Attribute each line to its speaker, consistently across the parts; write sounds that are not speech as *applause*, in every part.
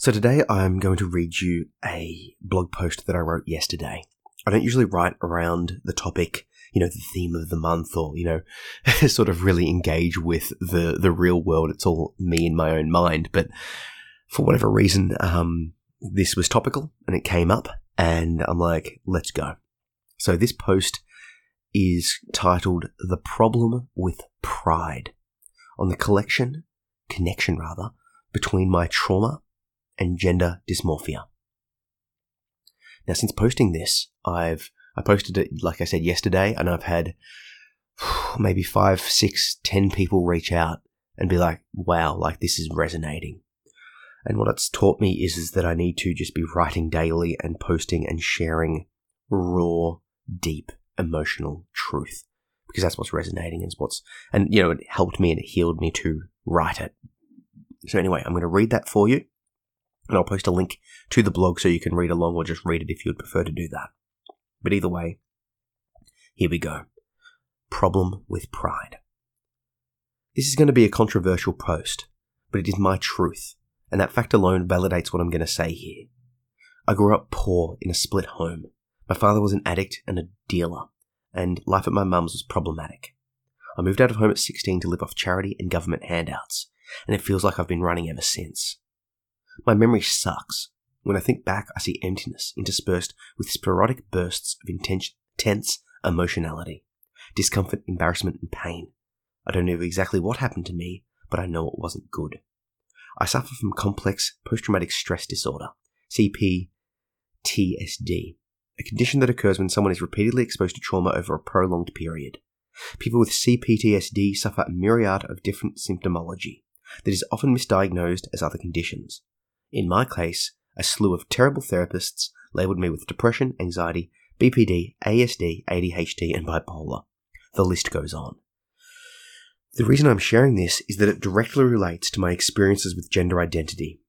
Speaker 1: So today I'm going to read you a blog post that I wrote yesterday. I don't usually write around the topic, you know, the theme of the month or, you know, *laughs* sort of really engage with the, the real world. It's all me in my own mind. But for whatever reason, um, this was topical and it came up and I'm like, let's go. So this post is titled The Problem with Pride on the collection, connection rather, between my trauma and gender dysphoria. Now, since posting this, I've I posted it like I said yesterday, and I've had *sighs* maybe five, six, ten people reach out and be like, "Wow, like this is resonating." And what it's taught me is, is that I need to just be writing daily and posting and sharing raw, deep, emotional truth because that's what's resonating is what's and you know it helped me and it healed me to write it. So anyway, I'm going to read that for you and I'll post a link to the blog so you can read along or just read it if you would prefer to do that. But either way, here we go. Problem with pride. This is going to be a controversial post, but it is my truth, and that fact alone validates what I'm going to say here. I grew up poor in a split home. My father was an addict and a dealer, and life at my mum's was problematic. I moved out of home at 16 to live off charity and government handouts, and it feels like I've been running ever since. My memory sucks. When I think back, I see emptiness interspersed with sporadic bursts of intense, tense emotionality, discomfort, embarrassment, and pain. I don't know exactly what happened to me, but I know it wasn't good. I suffer from complex post traumatic stress disorder, CPTSD, a condition that occurs when someone is repeatedly exposed to trauma over a prolonged period. People with CPTSD suffer a myriad of different symptomology that is often misdiagnosed as other conditions. In my case, a slew of terrible therapists labeled me with depression, anxiety, BPD, ASD, ADHD, and bipolar. The list goes on. The reason I'm sharing this is that it directly relates to my experiences with gender identity.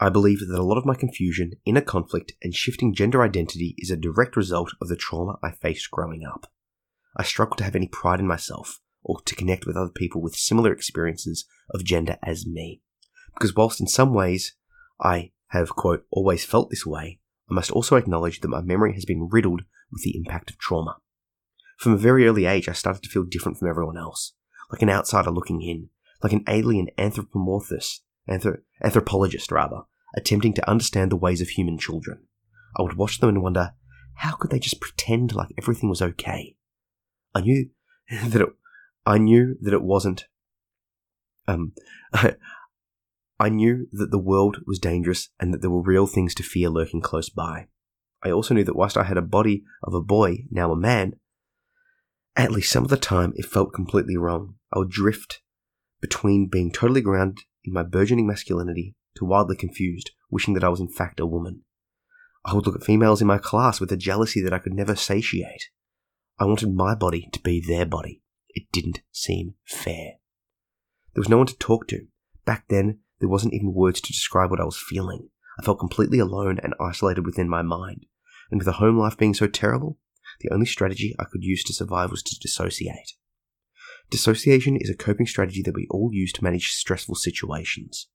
Speaker 1: I believe that a lot of my confusion, inner conflict, and shifting gender identity is a direct result of the trauma I faced growing up. I struggled to have any pride in myself or to connect with other people with similar experiences of gender as me. Because whilst in some ways I have, quote, always felt this way, I must also acknowledge that my memory has been riddled with the impact of trauma. From a very early age, I started to feel different from everyone else, like an outsider looking in, like an alien anthropomorphist, anthrop- anthropologist rather, attempting to understand the ways of human children. I would watch them and wonder, how could they just pretend like everything was okay? I knew *laughs* that it, I knew that it wasn't. Um, *laughs* knew that the world was dangerous and that there were real things to fear lurking close by. I also knew that whilst I had a body of a boy, now a man, at least some of the time it felt completely wrong. I would drift between being totally grounded in my burgeoning masculinity to wildly confused, wishing that I was in fact a woman. I would look at females in my class with a jealousy that I could never satiate. I wanted my body to be their body. It didn't seem fair. There was no one to talk to. Back then, there wasn't even words to describe what I was feeling. I felt completely alone and isolated within my mind. And with the home life being so terrible, the only strategy I could use to survive was to dissociate. Dissociation is a coping strategy that we all use to manage stressful situations.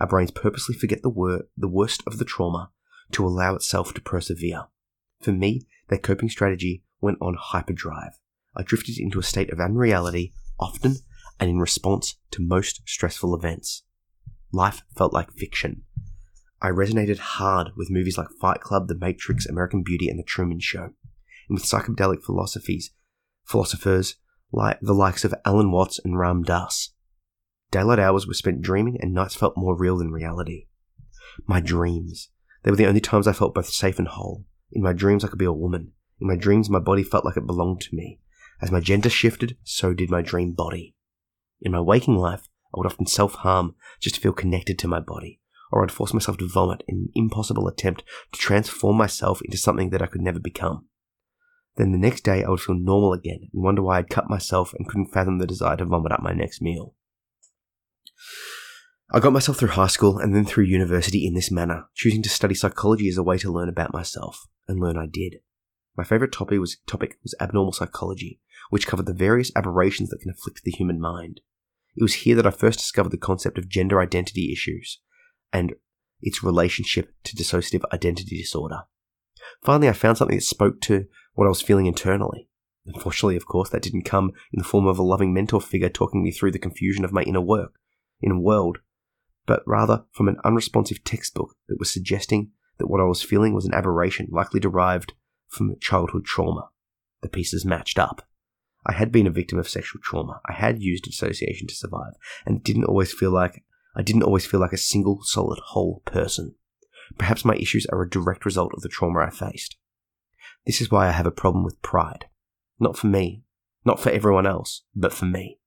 Speaker 1: Our brains purposely forget the, wor- the worst of the trauma to allow itself to persevere. For me, that coping strategy went on hyperdrive. I drifted into a state of unreality often and in response to most stressful events. Life felt like fiction. I resonated hard with movies like Fight Club, The Matrix, American Beauty, and The Truman Show, and with psychedelic philosophies, philosophers like the likes of Alan Watts and Ram Dass. Daylight hours were spent dreaming, and nights felt more real than reality. My dreams. They were the only times I felt both safe and whole. In my dreams, I could be a woman. In my dreams, my body felt like it belonged to me. As my gender shifted, so did my dream body. In my waking life, I would often self harm just to feel connected to my body, or I'd force myself to vomit in an impossible attempt to transform myself into something that I could never become. Then the next day I would feel normal again and wonder why I'd cut myself and couldn't fathom the desire to vomit up my next meal. I got myself through high school and then through university in this manner, choosing to study psychology as a way to learn about myself, and learn I did. My favourite topic was, topic was abnormal psychology, which covered the various aberrations that can afflict the human mind. It was here that I first discovered the concept of gender identity issues and its relationship to dissociative identity disorder. Finally, I found something that spoke to what I was feeling internally. Unfortunately, of course, that didn't come in the form of a loving mentor figure talking me through the confusion of my inner work, inner world, but rather from an unresponsive textbook that was suggesting that what I was feeling was an aberration likely derived from childhood trauma. The pieces matched up. I had been a victim of sexual trauma. I had used dissociation to survive, and didn't always feel like I didn't always feel like a single, solid, whole person. Perhaps my issues are a direct result of the trauma I faced. This is why I have a problem with pride. Not for me, not for everyone else, but for me.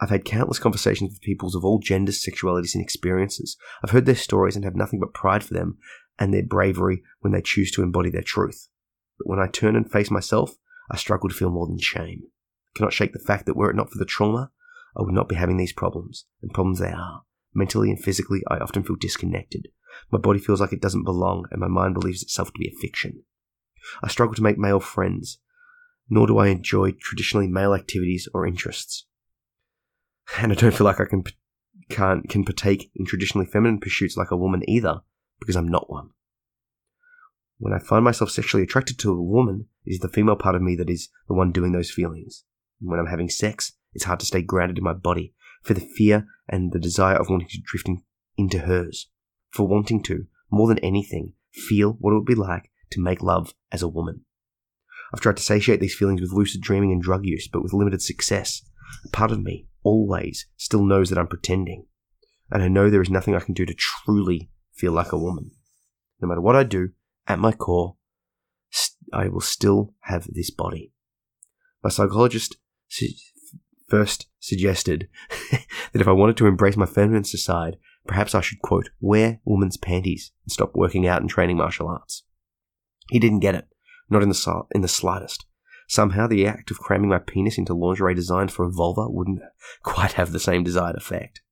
Speaker 1: I've had countless conversations with peoples of all genders, sexualities, and experiences. I've heard their stories and have nothing but pride for them and their bravery when they choose to embody their truth. But when I turn and face myself, I struggle to feel more than shame. I cannot shake the fact that were it not for the trauma, I would not be having these problems, and problems they are. Mentally and physically, I often feel disconnected. My body feels like it doesn't belong, and my mind believes itself to be a fiction. I struggle to make male friends, nor do I enjoy traditionally male activities or interests. And I don't feel like I can can can partake in traditionally feminine pursuits like a woman either, because I'm not one. When I find myself sexually attracted to a woman, is the female part of me that is the one doing those feelings. when I'm having sex, it's hard to stay grounded in my body for the fear and the desire of wanting to drift in, into hers. For wanting to, more than anything, feel what it would be like to make love as a woman. I've tried to satiate these feelings with lucid dreaming and drug use, but with limited success. A part of me, always, still knows that I'm pretending. And I know there is nothing I can do to truly feel like a woman. No matter what I do, at my core, I will still have this body. My psychologist first suggested *laughs* that if I wanted to embrace my feminine side, perhaps I should, quote, wear woman's panties and stop working out and training martial arts. He didn't get it, not in the, in the slightest. Somehow, the act of cramming my penis into lingerie designed for a vulva wouldn't *laughs* quite have the same desired effect.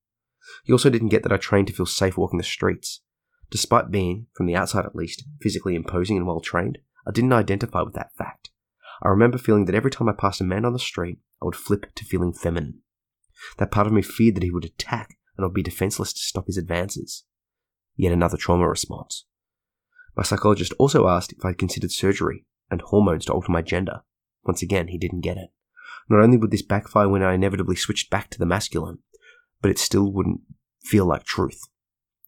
Speaker 1: He also didn't get that I trained to feel safe walking the streets. Despite being, from the outside at least, physically imposing and well trained, I didn't identify with that fact. I remember feeling that every time I passed a man on the street, I would flip to feeling feminine. That part of me feared that he would attack and I would be defenseless to stop his advances. Yet another trauma response. My psychologist also asked if I'd considered surgery and hormones to alter my gender. Once again, he didn't get it. Not only would this backfire when I inevitably switched back to the masculine, but it still wouldn't feel like truth.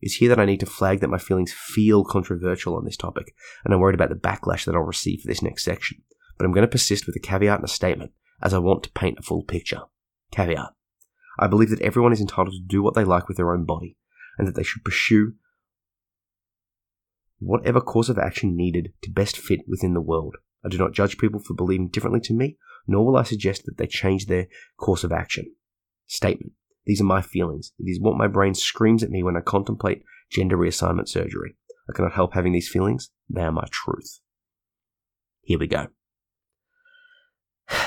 Speaker 1: It's here that I need to flag that my feelings feel controversial on this topic, and I'm worried about the backlash that I'll receive for this next section. But I'm going to persist with a caveat and a statement as I want to paint a full picture. Caveat. I believe that everyone is entitled to do what they like with their own body, and that they should pursue whatever course of action needed to best fit within the world. I do not judge people for believing differently to me, nor will I suggest that they change their course of action. Statement. These are my feelings. It is what my brain screams at me when I contemplate gender reassignment surgery. I cannot help having these feelings. They are my truth. Here we go. *sighs*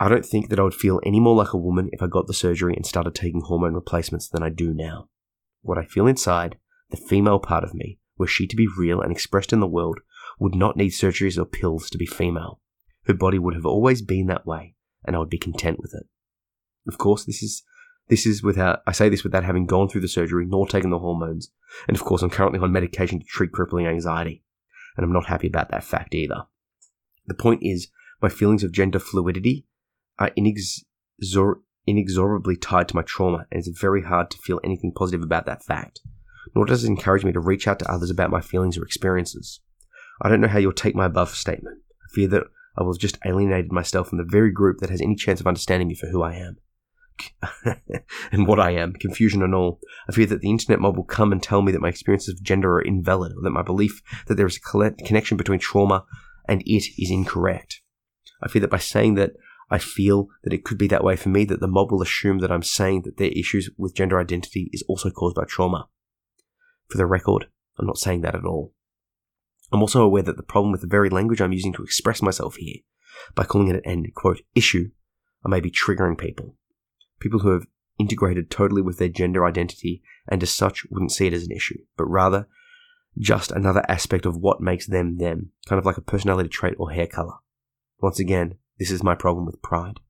Speaker 1: I don't think that I would feel any more like a woman if I got the surgery and started taking hormone replacements than I do now. What I feel inside, the female part of me, were she to be real and expressed in the world, would not need surgeries or pills to be female. Her body would have always been that way, and I would be content with it. Of course, this is this is without I say this without having gone through the surgery nor taken the hormones, and of course I'm currently on medication to treat crippling anxiety, and I'm not happy about that fact either. The point is, my feelings of gender fluidity are inexor- inexorably tied to my trauma, and it's very hard to feel anything positive about that fact. Nor does it encourage me to reach out to others about my feelings or experiences. I don't know how you'll take my above statement. I fear that I will have just alienated myself from the very group that has any chance of understanding me for who I am. *laughs* and what I am, confusion and all. I fear that the internet mob will come and tell me that my experiences of gender are invalid, or that my belief that there is a connection between trauma and it is incorrect. I fear that by saying that I feel that it could be that way for me, that the mob will assume that I'm saying that their issues with gender identity is also caused by trauma. For the record, I'm not saying that at all. I'm also aware that the problem with the very language I'm using to express myself here, by calling it an quote issue, I may be triggering people. People who have integrated totally with their gender identity and as such wouldn't see it as an issue, but rather just another aspect of what makes them them, kind of like a personality trait or hair color. Once again, this is my problem with pride.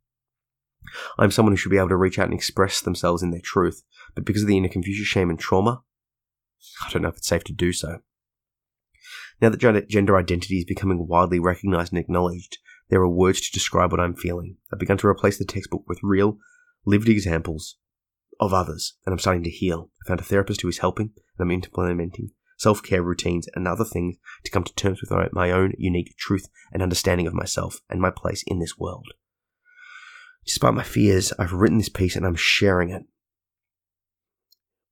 Speaker 1: I'm someone who should be able to reach out and express themselves in their truth, but because of the inner confusion, shame, and trauma, I don't know if it's safe to do so. Now that gender identity is becoming widely recognized and acknowledged, there are words to describe what I'm feeling. I've begun to replace the textbook with real, lived examples of others, and I'm starting to heal. I found a therapist who is helping, and I'm implementing self care routines and other things to come to terms with my own unique truth and understanding of myself and my place in this world. Despite my fears, I've written this piece and I'm sharing it.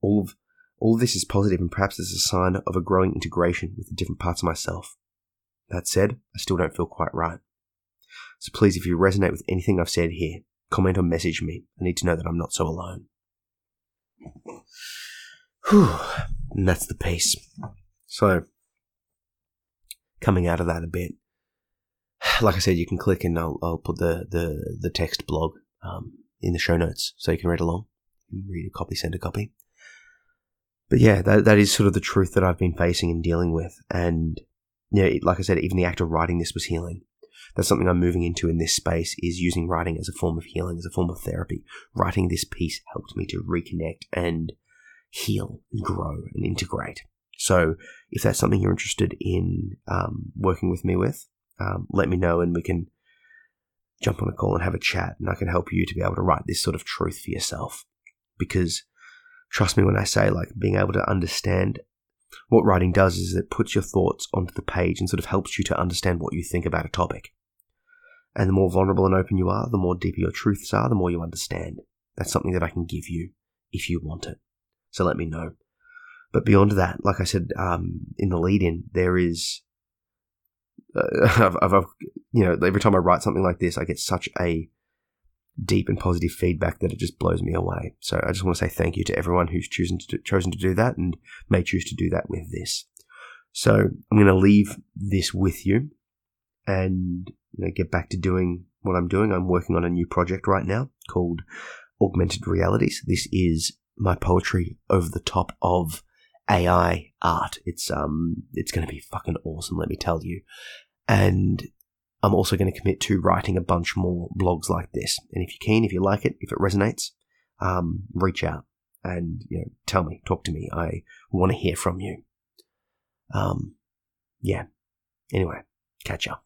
Speaker 1: All of all of this is positive and perhaps it's a sign of a growing integration with the different parts of myself. That said, I still don't feel quite right. So please, if you resonate with anything I've said here, comment or message me. I need to know that I'm not so alone. Whew. And that's the piece. So, coming out of that a bit, like I said, you can click and I'll, I'll put the, the, the text blog um, in the show notes so you can read along. read a copy, send a copy but yeah, that that is sort of the truth that I've been facing and dealing with. And you know, like I said, even the act of writing this was healing. That's something I'm moving into in this space is using writing as a form of healing, as a form of therapy. Writing this piece helped me to reconnect and heal and grow and integrate. So if that's something you're interested in um, working with me with, um, let me know and we can jump on a call and have a chat and I can help you to be able to write this sort of truth for yourself. Because trust me when I say like being able to understand what writing does is it puts your thoughts onto the page and sort of helps you to understand what you think about a topic. And the more vulnerable and open you are, the more deeper your truths are, the more you understand. That's something that I can give you if you want it. So let me know. But beyond that, like I said um, in the lead in, there is. Uh, *laughs* I've, I've, you know, every time I write something like this, I get such a deep and positive feedback that it just blows me away. So I just want to say thank you to everyone who's chosen to do, chosen to do that and may choose to do that with this. So I'm going to leave this with you and you know, get back to doing what I'm doing. I'm working on a new project right now called Augmented Realities. This is my poetry over the top of AI art. It's um it's going to be fucking awesome, let me tell you. And I'm also going to commit to writing a bunch more blogs like this. And if you're keen, if you like it, if it resonates, um, reach out and you know tell me, talk to me. I want to hear from you. Um, yeah. Anyway, catch up.